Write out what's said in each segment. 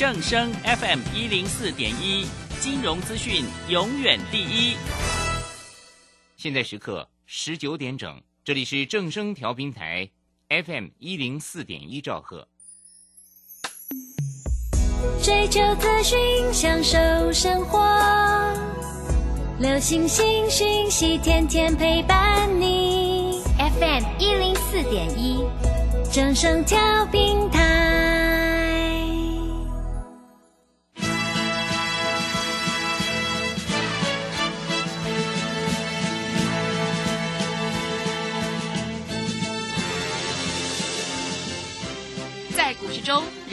正声 FM 一零四点一，金融资讯永远第一。现在时刻十九点整，这里是正声调频台 FM 一零四点一兆赫。追求资讯，享受生活，流星星讯息，天天陪伴你。FM 一零四点一，正声调频台。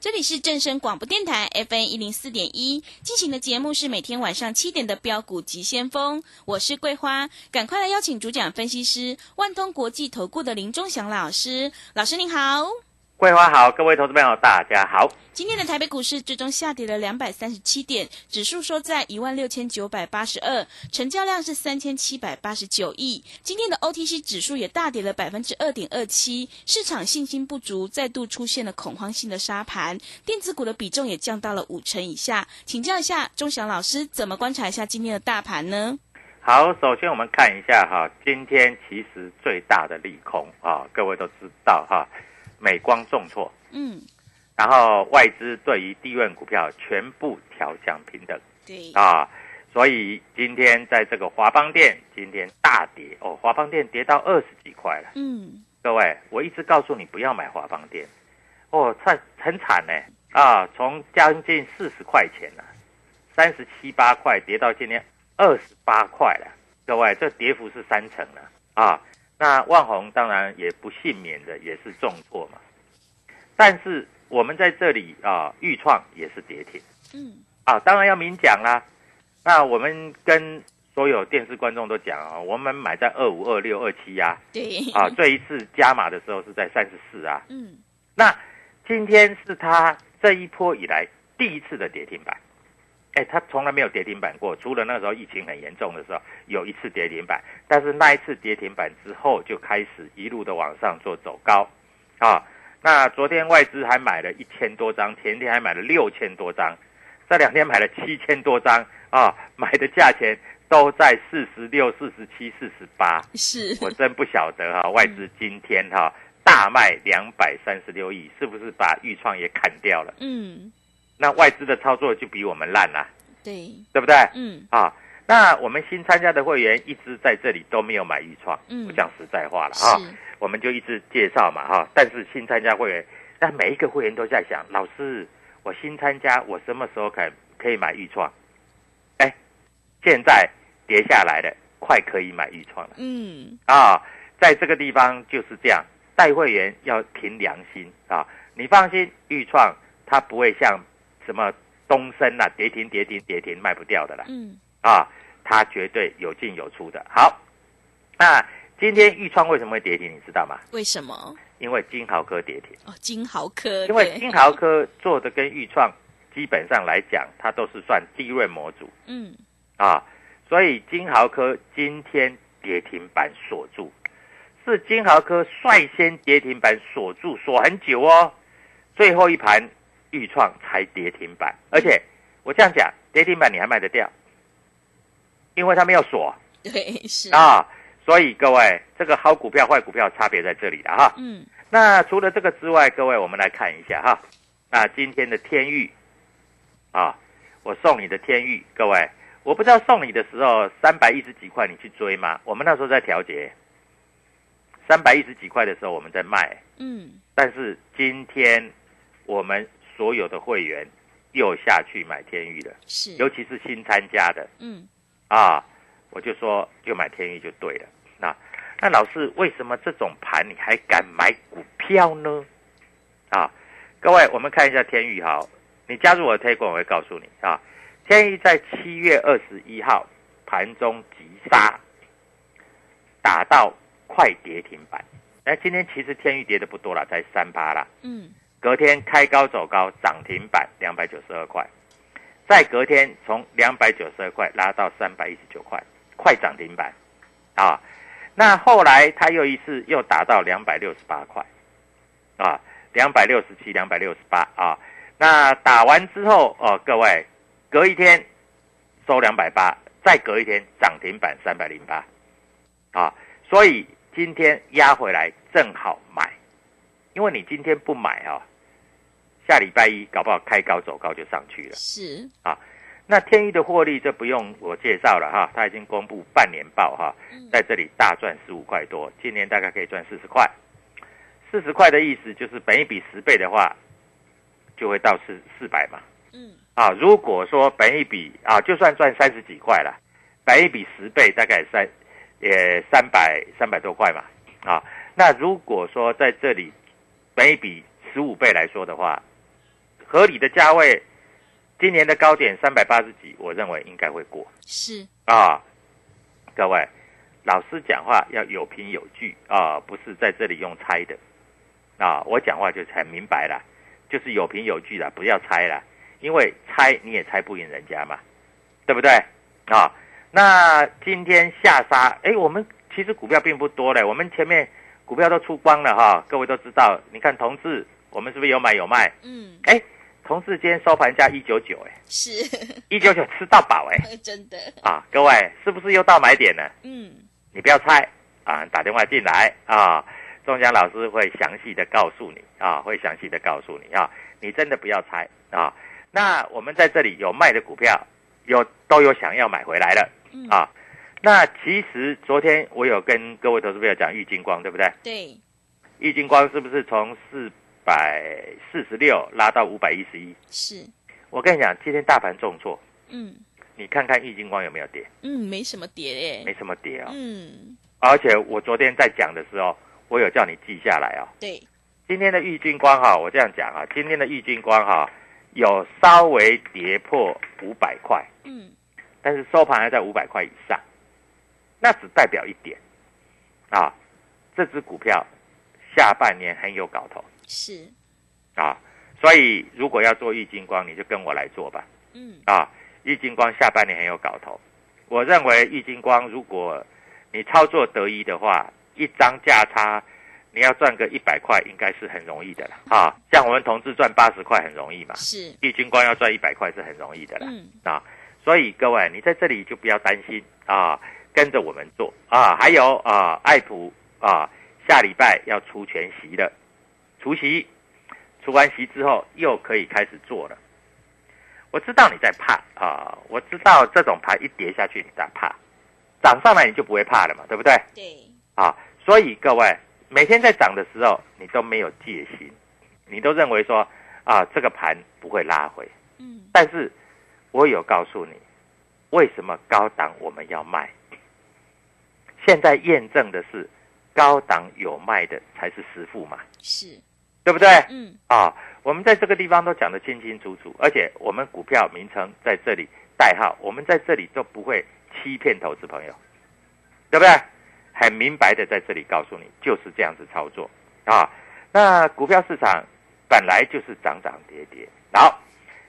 这里是正声广播电台 FN 一零四点一。进行的节目是每天晚上七点的标股急先锋，我是桂花，赶快来邀请主讲分析师万通国际投顾的林忠祥老师，老师您好。桂花好，各位投资朋友大家好。今天的台北股市最终下跌了两百三十七点，指数收在一万六千九百八十二，成交量是三千七百八十九亿。今天的 OTC 指数也大跌了百分之二点二七，市场信心不足，再度出现了恐慌性的沙盘，电子股的比重也降到了五成以下。请教一下钟祥老师，怎么观察一下今天的大盘呢？好，首先我们看一下哈，今天其实最大的利空啊，各位都知道哈，美光重挫，嗯，然后外资对于低润股票全部调降平等。对，啊，所以今天在这个华邦店今天大跌。哦，华邦店跌到二十几块了。嗯，各位，我一直告诉你不要买华邦店，哦，惨很惨呢。啊，从将近四十块钱呢、三十七八块跌到今天二十八块了，各位，这跌幅是三成了。啊。那万红当然也不幸免的也是重挫嘛，但是我们在这里啊，豫创也是跌停嗯，啊，当然要明讲啦。那我们跟所有电视观众都讲啊，我们买在二五、二六、二七呀，对，啊，这一次加码的时候是在三十四啊。嗯，那今天是他这一波以来第一次的跌停板，哎，它从来没有跌停板过，除了那时候疫情很严重的时候有一次跌停板，但是那一次跌停板之后就开始一路的往上做走高，啊，那昨天外资还买了一千多张，前天还买了六千多张，这两天买了七千多张啊，买的价钱都在四十六、四十七、四十八。是，我真不晓得哈、外资今天哈、大卖两百三十六亿，是不是把豫创也砍掉了？嗯，那外资的操作就比我们烂啦，对，对不对？嗯，啊，那我们新参加的会员一直在这里都没有买预创，嗯我讲实在话了啊，我们就一直介绍嘛哈、但是新参加会员，那每一个会员都在想，老师，我新参加，我什么时候可以可以买预创？哎，现在跌下来了，快可以买预创了。嗯，啊，在这个地方就是这样，带会员要凭良心啊！你放心，豫创它不会像什么东升啊，跌停跌停跌停卖不掉的啦，嗯，啊，它绝对有进有出的。好，那今天豫创为什么会跌停，你知道吗？为什么？因为金豪科跌停，哦，金豪科，因为金豪科做的跟豫创基本上来讲，它都是算低润模组。嗯，啊，所以金豪科今天跌停板锁住，是金豪科率先跌停板锁住，锁很久哦，最后一盘豫创才跌停板，而且我这样讲，跌停板你还卖得掉，因为它没有锁。对，是，啊，所以各位这个好股票坏股票差别在这里了哈。嗯，那除了这个之外，各位我们来看一下哈，那今天的天域啊，我送你的天域，各位，我不知道送你的时候三百一十几块你去追吗？我们那时候在调节，三百一十几块的时候我们在卖，嗯，但是今天我们所有的会员又下去买天域了，是，尤其是新参加的嗯，啊，我就说就买天域就对了。那那老师为什么这种盘你还敢买股票呢？啊，各位，我们看一下天域哈，你加入我的推广，我会告诉你啊，天域在七月二十一号盘中急杀，打到快跌停板。哎，今天其实天域跌的不多了，才三八啦。嗯，隔天开高走高，涨停板两百九十二块，再隔天从两百九十二块拉到三百一十九块，快涨停板啊！那后来他又一次又打到两百六十八块啊，两百六十七、两百六十八啊。那打完之后哦，各位隔一天收两百八，再隔一天涨停板三百零八啊，所以今天压回来正好买。因为你今天不买啊，下礼拜一搞不好开高走高就上去了。是啊，那天一的获利这不用我介绍了哈，它已经公布半年报哈，在这里大赚十五块多，今年大概可以赚四十块。四十块的意思就是本一比十倍的话，就会到四四百嘛。嗯，啊，如果说本一比啊，就算赚三十几块了，本一比十倍大概三也三百三百多块嘛。啊，那如果说在这里本一比十五倍来说的话，合理的价位，今年的高点三百八十几，我认为应该会过是，啊。各位，老师讲话要有凭有据啊，不是在这里用猜的啊。我讲话就很明白了，就是有凭有据了，不要猜了，因为猜你也猜不赢人家嘛，对不对啊？那今天下杀，哎，我们其实股票并不多嘞，我们前面股票都出光了哈，各位都知道。你看同志，我们是不是有买有卖？嗯，哎，同事今天收盘价一九九，哎，是，一九九吃到饱，哎，真的，啊，各位是不是又到买点了？嗯，你不要猜啊，打电话进来啊，中江老师会详细的告诉你啊，会详细的告诉你啊，你真的不要猜啊。那我们在这里有卖的股票，有都有想要买回来的嗯，啊。那其实昨天我有跟各位投资朋友讲玉金光，对不对？对，玉金光是不是从四百四十六拉到五百一十一？是，我跟你讲，今天大盘重挫，嗯。你看看玉金光有没有跌？嗯，没什么跌耶，没什么跌啊、嗯，而且我昨天在讲的时候，我有叫你记下来啊、对，今天的玉金光哈，我这样讲啊，今天的玉金光哈有稍微跌破五百块，嗯，但是收盘还在五百块以上，那只代表一点啊，这只股票下半年很有搞头是，啊，所以如果要做玉金光，你就跟我来做吧嗯，啊，玉金光下半年很有搞头，我认为玉金光如果你操作得宜的话，一张价差。你要赚个一百块，应该是很容易的了啊！像我们同志赚八十块很容易嘛，是，玉金光要赚一百块是很容易的啦。嗯，啊，所以各位，你在这里就不要担心啊，跟着我们做啊。还有啊，爱普啊，下礼拜要出全席了，除息，除完息之后又可以开始做了。我知道你在怕啊，我知道这种盘一跌下去你在怕，涨上来你就不会怕了嘛，对不对？对，啊，所以各位每天在涨的时候，你都没有戒心，你都认为说啊，这个盘不会拉回。嗯，但是我有告诉你，为什么高档我们要卖？现在验证的是高档有卖的才是实付嘛，是，对不对？嗯，啊，我们在这个地方都讲得清清楚楚，而且我们股票名称在这里代号，我们在这里都不会欺骗投资朋友，对不对？很明白的在这里告诉你，就是这样子操作啊。那股票市场本来就是涨涨跌跌，好，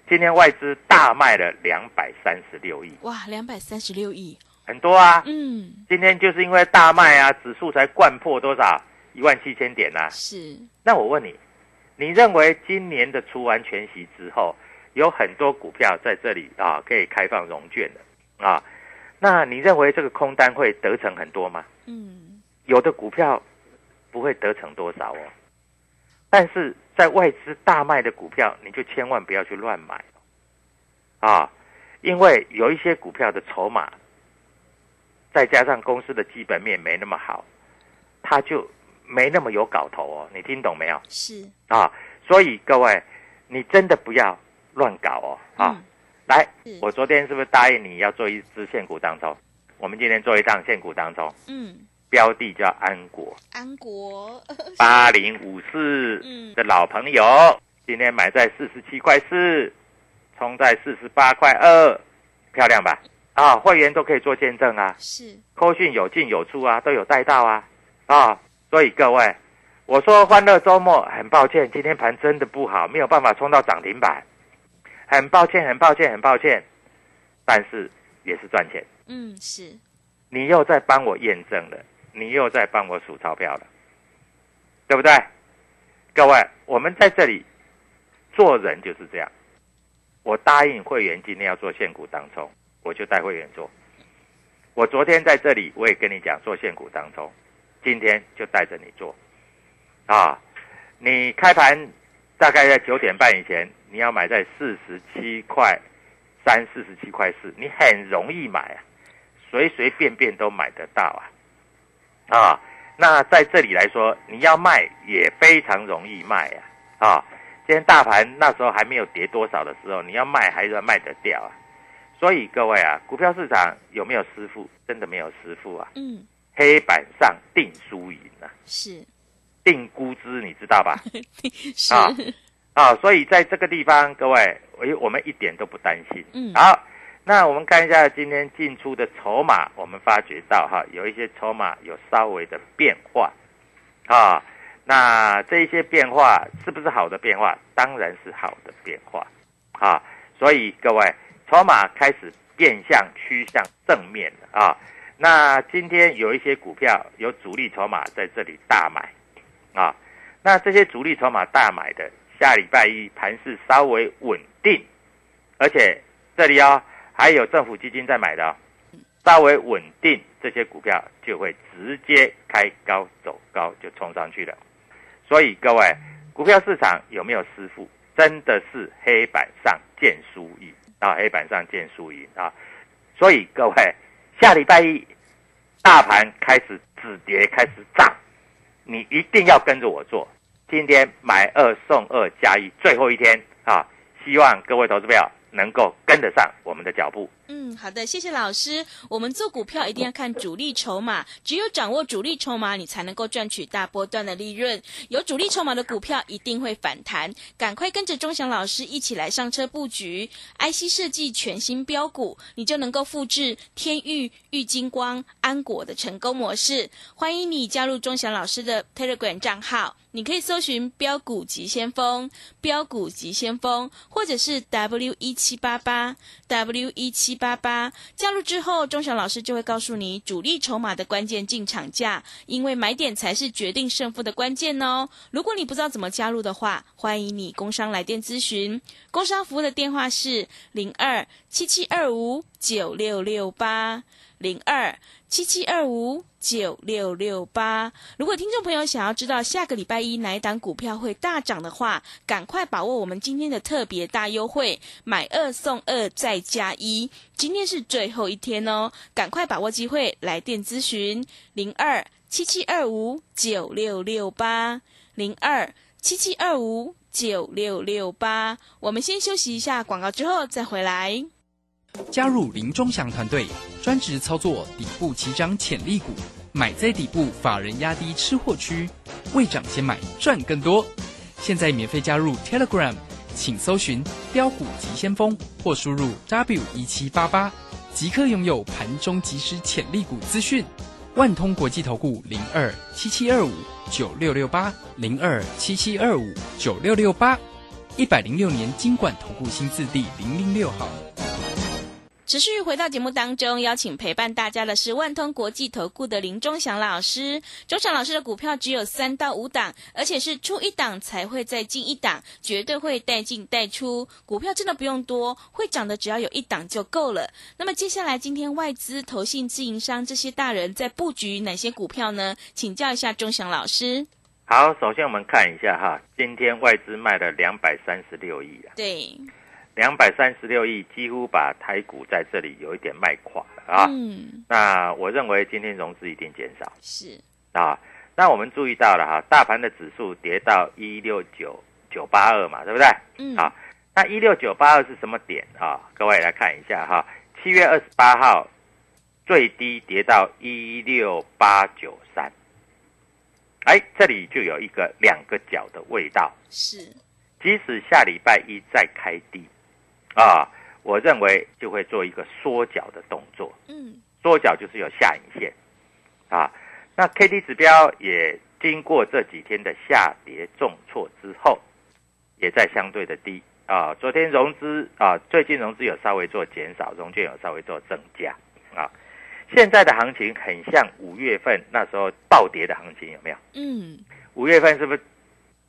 今天外资大卖了两百三十六亿，哇，两百三十六亿，很多啊。嗯，今天就是因为大卖啊，指数才灌破多少一万七千点呐、是，那我问你，你认为今年的除完全息之后，有很多股票在这里啊可以开放融券的啊？那你认为这个空单会得逞很多吗？嗯，有的股票不会得逞多少哦，但是在外资大卖的股票，你就千万不要去乱买，啊，因为有一些股票的筹码，再加上公司的基本面没那么好，它就没那么有搞头哦。你听懂没有？是，啊，所以各位，你真的不要乱搞哦。啊，嗯来，我昨天是不是答应你要做一支现股当中？我们今天做一档现股当中，嗯，标的叫安国安国，八零五四嗯的老朋友，今天买在四十七块四，冲在四十八块二，漂亮吧？啊，会员都可以做见证啊，是，扣讯有进有出啊，都有带到啊，啊，所以各位，我说欢乐周末，很抱歉，今天盘真的不好，没有办法冲到涨停板，很抱歉，很抱歉，很抱歉，但是也是赚钱。嗯，是，你又在帮我验证了，你又在帮我数钞票了，对不对？各位，我们在这里做人就是这样。我答应会员今天要做现股当冲，我就带会员做。我昨天在这里我也跟你讲做现股当冲，今天就带着你做。啊，你开盘大概在九点半以前，你要买在四十七块三、四十七块四，你很容易买啊。随随便便都买得到啊，啊，那在这里来说，你要卖也非常容易卖啊，啊，今天大盘那时候还没有跌多少的时候，你要卖还是要卖得掉啊？所以各位啊，股票市场有没有师傅？真的没有师傅啊，嗯，黑板上定输赢啊，是，定估值你知道吧？是，啊啊，所以在这个地方，各位，我我们一点都不担心。嗯好，那我们看一下今天进出的筹码，我们发觉到哈，有一些筹码有稍微的变化，啊，那这一些变化是不是好的变化？当然是好的变化，啊，所以各位，筹码开始变向趋向正面了啊。那今天有一些股票有主力筹码在这里大买，啊，那这些主力筹码大买的，下礼拜一盘势稍微稳定，而且这里哦还有政府基金在买的、稍微稳定，这些股票就会直接开高走高，就冲上去了。所以各位，股票市场有没有师傅？真的是黑板上见输赢啊，黑板上见输赢啊。所以各位，下礼拜一大盘开始止跌，开始涨，你一定要跟着我做。今天买二送二加一，最后一天啊！希望各位投资朋友能够跟得上我们的脚步。嗯，好的，谢谢老师。我们做股票一定要看主力筹码，只有掌握主力筹码，你才能够赚取大波段的利润。有主力筹码的股票一定会反弹，赶快跟着钟祥老师一起来上车布局 IC 设计全新标股，你就能够复制天域、玉金光、安果的成功模式。欢迎你加入钟祥老师的 Telegram 账号。你可以搜寻“标股急先锋”、“标股急先锋”，或者是 W 一七八八 W 一七八八。加入之后，钟祥老师就会告诉你主力筹码的关键进场价，因为买点才是决定胜负的关键哦。如果你不知道怎么加入的话，欢迎你工商来电咨询。工商服务的电话是零二七七二五九六六八零二七七二五九六六八。如果听众朋友想要知道下个礼拜一哪一档股票会大涨的话，赶快把握我们今天的特别大优惠，买二送二再加一。今天是最后一天哦，赶快把握机会来电咨询零二七七二五九六六八零二七七二五九六六八。我们先休息一下广告，之后再回来。加入林忠祥团队，专职操作底部起涨潜力股，买在底部，法人压低吃货区，未涨先买赚更多。现在免费加入 Telegram，请搜寻“标股急先锋”或输入 W 一七八八，即刻拥有盘中即时潜力股资讯。万通国际投顾零二七七二五九六六八零二七七二五九六六八，一百零六年经管投顾新字第零零六号。持续回到节目当中，邀请陪伴大家的是万通国际投顾的林忠祥老师。忠祥老师的股票只有三到五档，而且是出一档才会再进一档，绝对会带进带出。股票真的不用多，会涨的只要有一档就够了。那么接下来，今天外资、投信、自营商这些大人在布局哪些股票呢？请教一下忠祥老师。好，首先我们看一下哈，今天外资卖了两百三十六亿啊，对，两百三十六亿，几乎把台股在这里有一点卖垮了啊。嗯，那我认为今天融资一定减少是，啊。那我们注意到了哈，大盘的指数跌到一六九九八二嘛，对不对？嗯，好，那一六九八二是什么点啊？各位来看一下哈，七月二十八号最低跌到一六八九三，哎，这里就有一个两个角的味道。是，即使下礼拜一再开低，啊，我认为就会做一个缩脚的动作。嗯，缩脚就是有下影线，啊，那 K D 指标也经过这几天的下跌重挫之后，也在相对的低啊。昨天融资啊，最近融资有稍微做减少，融券有稍微做增加啊。现在的行情很像五月份那时候暴跌的行情，有没有？嗯，五月份是不是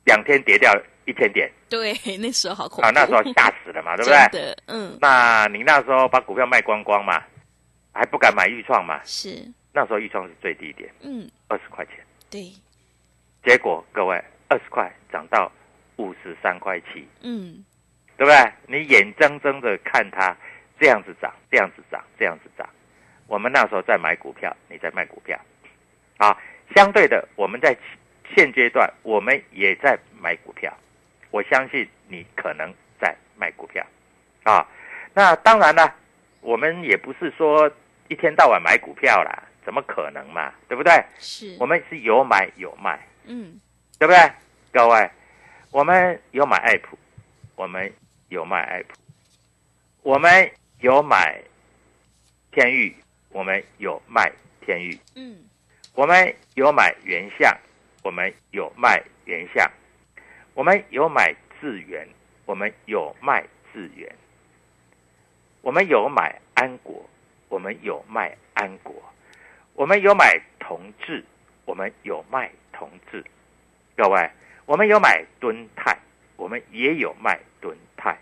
两天跌掉一千点对，那时候好恐怖啊？那时候吓死了嘛，对不对？真的，嗯，那你那时候把股票卖光光嘛，还不敢买豫创嘛？是，那时候豫创是最低点，嗯，二十块钱。对，结果各位二十块涨到五十三块七，嗯，对不对？你眼睁睁的看它这样子涨，这样子涨，这样子涨。我们那时候在买股票，你在卖股票，啊，相对的，我们在现阶段我们也在买股票。我相信你可能在卖股票，啊，那当然了，我们也不是说一天到晚买股票啦，怎么可能嘛，对不对？是，我们是有买有卖。嗯，对不对？各位，我们有买爱普，我们有卖爱普，我们有买天域，我们有卖天域，嗯，我们有买原相，我们有卖原相，我们有买智源，我们有卖智源，我们有买安国，我们有卖安国，我们有买同志，我们有卖同志。各位，我们有买敦泰，我们也有卖敦泰。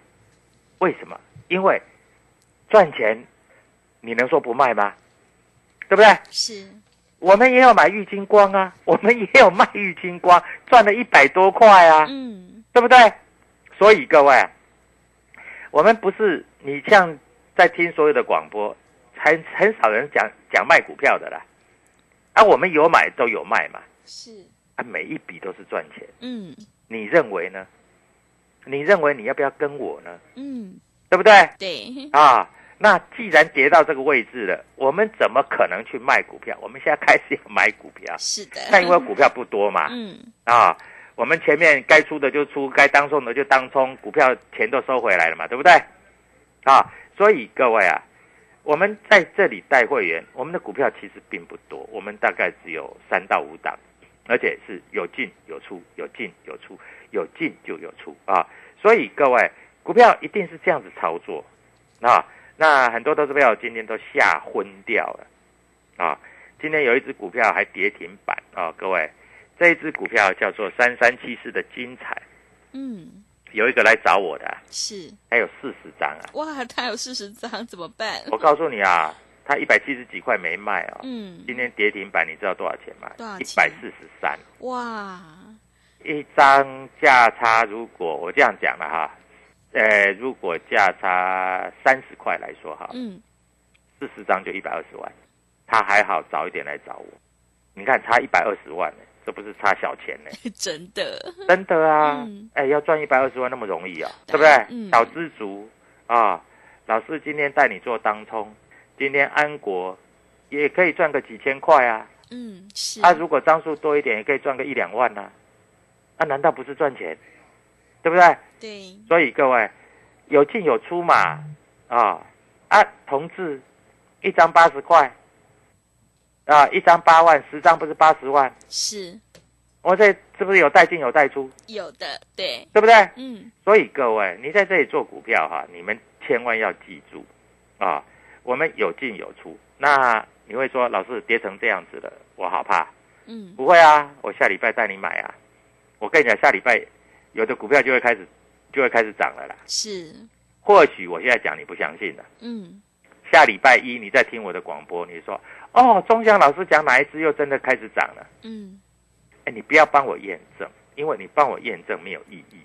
为什么？因为赚钱，你能说不卖吗？对不对？是，我们也有买玉金光啊，我们也有卖玉金光，赚了一百多块啊，嗯，对不对？所以各位，我们不是你像在听所有的广播，很很少人讲讲卖股票的啦，啊，我们有买都有卖嘛，是，啊，每一笔都是赚钱。嗯，你认为呢？你认为你要不要跟我呢？嗯，对不对？对，啊，那既然跌到这个位置了，我们怎么可能去卖股票？我们现在开始要买股票，是的，那因为股票不多嘛，嗯，啊，我们前面该出的就出，该当冲的就当冲，股票钱都收回来了嘛，对不对？啊，所以各位啊，我们在这里带会员，我们的股票其实并不多，我们大概只有三到五档，而且是有进有出，有进有出，有进就有出啊。所以各位，股票一定是这样子操作啊。那很多投资朋友今天都吓昏掉了啊。今天有一只股票还跌停板啊，各位，这一只股票叫做三三七四的精彩，嗯，有一个来找我的啊，是，还有四十张啊。哇，他有四十张，怎么办？我告诉你啊，他一百七十几块没卖哦。嗯，今天跌停板，你知道多少钱吗？多少钱一百四十三，哇，一张价差，如果我这样讲了哈，呃，如果价差三十块来说哈，嗯，四十张就一百二十万，他还好早一点来找我，你看差一百二十万呢，这不是差小钱呢，真的，真的啊嗯，哎、要赚一百二十万那么容易啊，对对不对？嗯。小知足啊，老师今天带你做当冲，今天安国也可以赚个几千块啊，嗯，是，啊，如果张数多一点，也可以赚个一两万呐、啊，那、难道不是赚钱？对不对？对，所以各位有进有出嘛，啊啊，同志一张八十块，啊，一张八万，十张不是八十万？是我这是不是有带进有带出？有的，对，对不对？嗯，所以各位，你在这里做股票哈，你们千万要记住啊，我们有进有出。那你会说，老师跌成这样子了，我好怕。嗯，不会啊，我下礼拜带你买啊。我跟你讲，下礼拜有的股票就会开始就会开始涨了啦。是，或许我现在讲你不相信了，嗯，下礼拜一你再听我的广播，你说哦，钟祥老师讲哪一只又真的开始涨了？嗯，哎，你不要帮我验证，因为你帮我验证没有意义。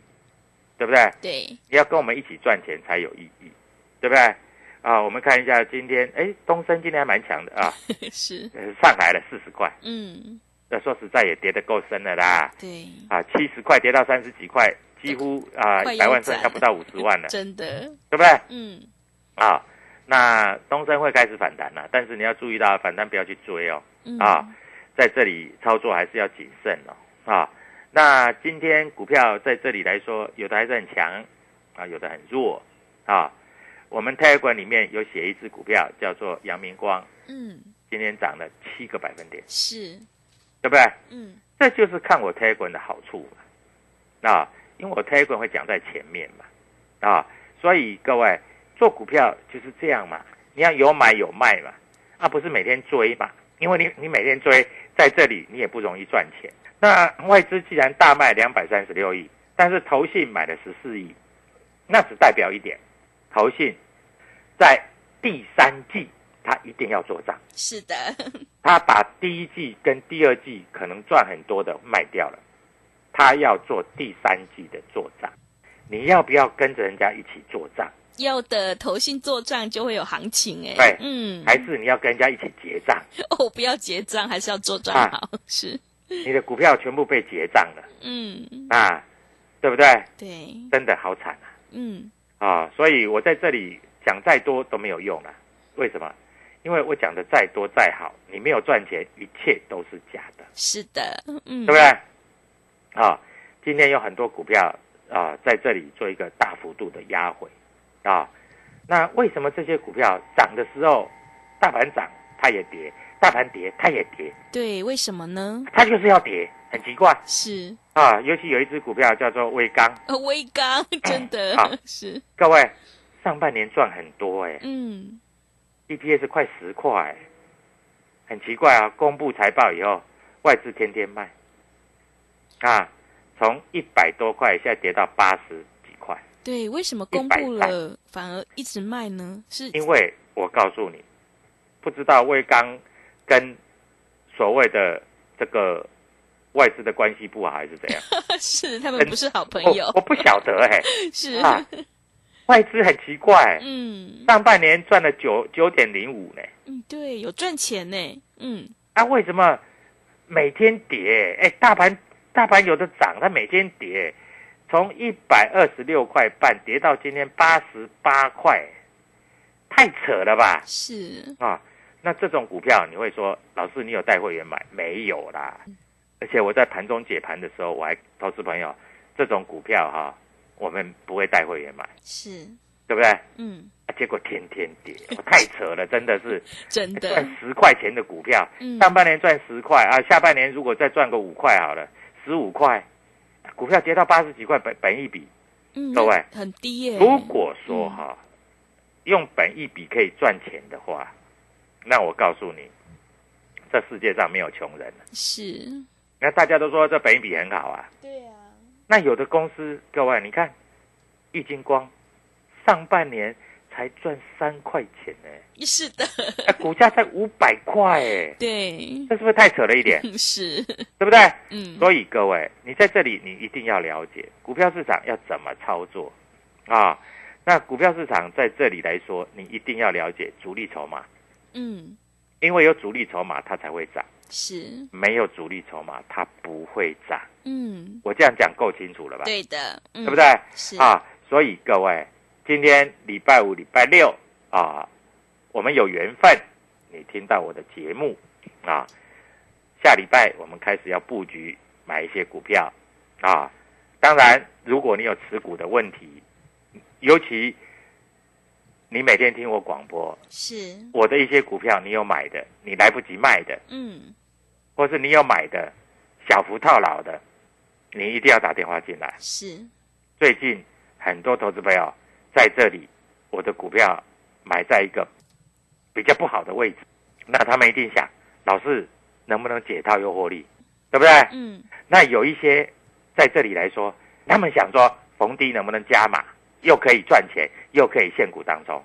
对不对？对，你要跟我们一起赚钱才有意义，对不对？啊，我们看一下今天，哎，东升今天还蛮强的啊，是，呃上来了四十块，嗯，那说实在也跌得够深了啦，对，啊，七十块跌到三十几块，几乎啊一百万腰斩剩下不到五十万了，真的，对不对？嗯，啊，那东升会开始反弹了，但是你要注意到反弹不要去追哦，嗯。啊，在这里操作还是要谨慎哦，啊，那今天股票在这里来说，有的还是很强，啊，有的很弱，啊，我们泰管里面有写一只股票叫做阳明光，嗯，今天涨了七个百分点，是，对不对？嗯，这就是看我 Telegram 的好处嘛，啊，因为我 Telegram 会讲在前面嘛，啊，所以各位做股票就是这样嘛，你要有买有卖嘛，啊，不是每天追嘛，因为你你每天追在这里你也不容易赚钱。那外资既然大卖两百三十六亿，但是投信买了十四亿，那只代表一点，投信在第三季他一定要做账。是的，他把第一季跟第二季可能赚很多的卖掉了，他要做第三季的做账。你要不要跟着人家一起做账，要的投信做账就会有行情哎，对嗯，还是你要跟人家一起结账？哦，不要结账，还是要做账啊好，是，你的股票全部被结账了嗯，啊，对不对？对，真的好惨啊！嗯，啊，所以我在这里讲再多都没有用了。为什么？因为我讲的再多再好，你没有赚钱，一切都是假的。是的，嗯，对不对？啊，今天有很多股票啊，在这里做一个大幅度的压回啊。那为什么这些股票涨的时候，大盘涨它也跌，大盘跌它也跌，对，为什么呢？它就是要跌，很奇怪是，啊。尤其有一只股票叫做威钢，呃，微钢真的好 是，各位上半年赚很多哎、嗯，EPS 快十块、很奇怪啊！公布财报以后，外资天天卖，啊，从一百多块现在跌到八十几块，对，为什么公布了反而一直卖呢？是，因为我告诉你，不知道魏刚跟所谓的这个外资的关系不好还是怎样，是他们不是好朋友。我，我不晓得哎、是，啊，外资很奇怪，嗯。上半年赚了九九点零五呢，嗯，对，有赚钱呢，嗯，啊，为什么每天跌？哎，大盘大盘有的涨，它每天跌，从一百二十六块半跌到今天八十八块，太扯了吧？是，啊，那这种股票你会说，老师你有带会员买？没有啦。而且我在盘中解盘的时候，我还投资朋友，这种股票哈、我们不会带会员买，是，对不对？嗯，啊，结果天天跌，我太扯了，真的是。真的赚，十块钱的股票，嗯上半年赚十块啊，下半年如果再赚个五块好了，十五块，股票跌到八十几块，本本一比。嗯，各位那很低耶，如果说哈、用本一比可以赚钱的话，那我告诉你，这世界上没有穷人了。是，那大家都说这本一比很好啊，对啊，那有的公司，各位你看，玉金光上半年才赚三块钱呢、是的，哎，股价才五百块。哎，对，这是不是太扯了一点？是，对不对？嗯，所以各位，你在这里你一定要了解股票市场要怎么操作。啊。那股票市场在这里来说，你一定要了解主力筹码，嗯，因为有主力筹码它才会涨，是，没有主力筹码它不会涨。嗯，我这样讲够清楚了吧？对的，对对不对？是，啊，所以各位，今天礼拜五、礼拜六啊，我们有缘分，你听到我的节目啊，下礼拜我们开始要布局买一些股票啊。当然，如果你有持股的问题，尤其你每天听我广播，是，我的一些股票你有买的，你来不及卖的，嗯，或是你有买的小幅套牢的，你一定要打电话进来。是，最近很多投资朋友在这里，我的股票买在一个比较不好的位置，那他们一定想，老师能不能解套又获利，对不对？嗯，那有一些在这里来说，他们想说逢低能不能加码，又可以赚钱，又可以现股当中。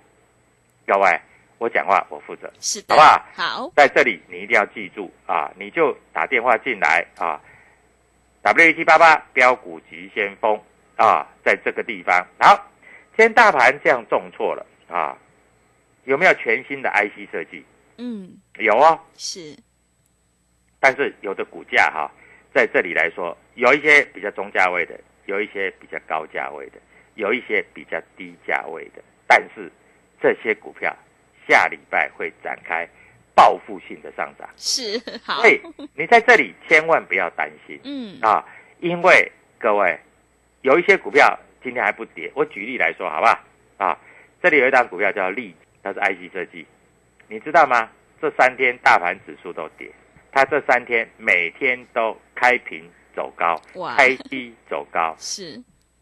各位，我讲话我负责，是的，好不好？好，在这里你一定要记住啊，你就打电话进来啊，W 一七八八标股急先锋啊，在这个地方。好，今天大盘这样重挫了啊，有没有全新的 IC 设计？嗯，有哦，是，但是有的股价哈、在这里来说，有一些比较中价位的，有一些比较高价位的，有一些比较低价位的，但是这些股票下礼拜会展开报复性的上涨。是，好。所，以你在这里千万不要担心。嗯，啊，因为各位有一些股票今天还不跌。我举例来说，好不好？啊，这里有一档股票叫利，它是 IC 设计，你知道吗？这三天大盘指数都跌，它这三天每天都开平走高哇，开低走高。是，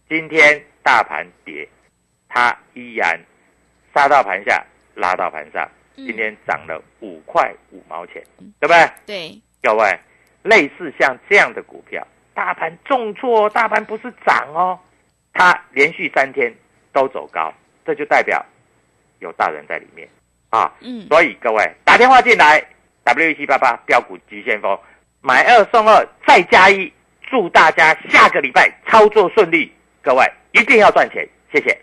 今天大盘跌，它依然杀到盘下，拉到盘上，嗯今天涨了五块五毛钱，对不对？对，各位，类似像这样的股票，大盘重挫，大盘不是涨哦，它连续三天都走高，这就代表有大人在里面啊。嗯，所以各位打电话进来，W 一七八八标股急先锋，买二送二再加一，祝大家下个礼拜操作顺利，各位一定要赚钱，谢谢。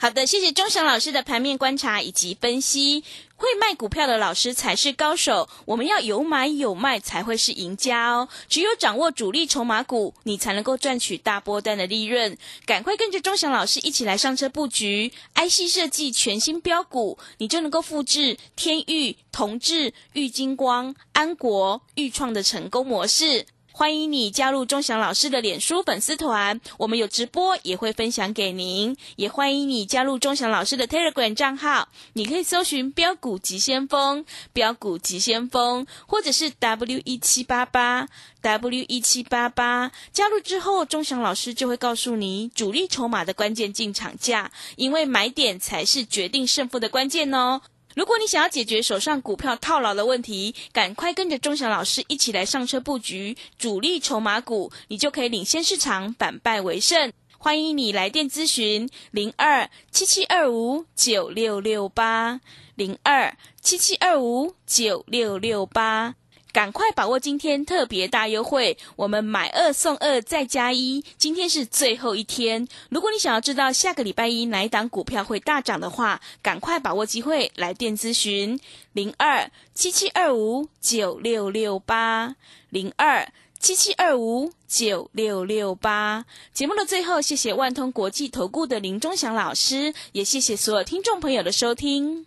好的，谢谢钟祥老师的盘面观察以及分析。会卖股票的老师才是高手，我们要有买有卖才会是赢家哦。只有掌握主力筹码股，你才能够赚取大波段的利润。赶快跟着钟祥老师一起来上车布局 IC 设计全新标股，你就能够复制天域、同志、玉金光、安国、豫创的成功模式。欢迎你加入钟祥老师的脸书粉丝团，我们有直播也会分享给您。也欢迎你加入钟祥老师的 Telegram 账号，你可以搜寻“标股急先锋”、“标股急先锋”，或者是 W 一七八八 W 一七八八。加入之后，钟祥老师就会告诉你主力筹码的关键进场价，因为买点才是决定胜负的关键哦。如果你想要解决手上股票套牢的问题，赶快跟着钟祥老师一起来上车布局主力筹码股，你就可以领先市场，反败为胜。欢迎你来电咨询零二七七二五九六六八零二七七二五九六六八。赶快把握今天特别大优惠，我们买二送二再加一，今天是最后一天。如果你想要知道下个礼拜一哪一档股票会大涨的话，赶快把握机会来电咨询零二七七二五九六六八零二七七二五九六六八。节目的最后，谢谢万通国际投顾的林忠祥老师，也谢谢所有听众朋友的收听。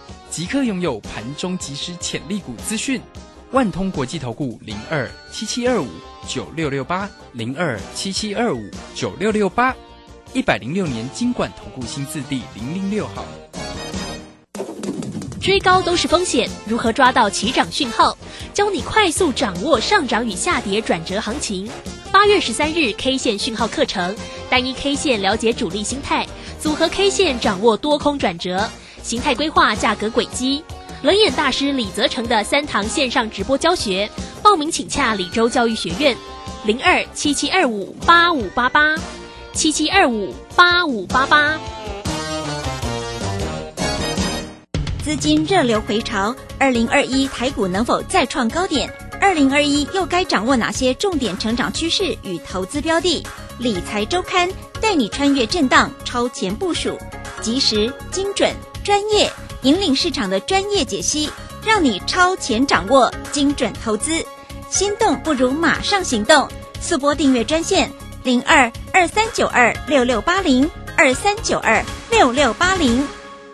即刻拥有盘中即时潜力股资讯。万通国际投顾零二七七二五九六六八零二七七二五九六六八，一百零六年经管投顾新字第零零六号。追高都是风险，如何抓到起涨讯号？教你快速掌握上涨与下跌转折行情。八月十三日 K 线讯号课程，单一 K 线了解主力心态，组合 K 线掌握多空转折，形态规划价格轨迹。冷眼大师李泽成的三堂线上直播教学，报名请洽李州教育学院，零二七七二五八五八八，七七二五八五八八。资金热流回潮，二零二一台股能否再创高点？二零二一又该掌握哪些重点成长趋势与投资标的？理财周刊带你穿越震荡，超前部署，及时、精准、专业，引领市场的专业解析，让你超前掌握精准投资。心动不如马上行动，速播订阅专线零二二三九二六六八零二三九二六六八零。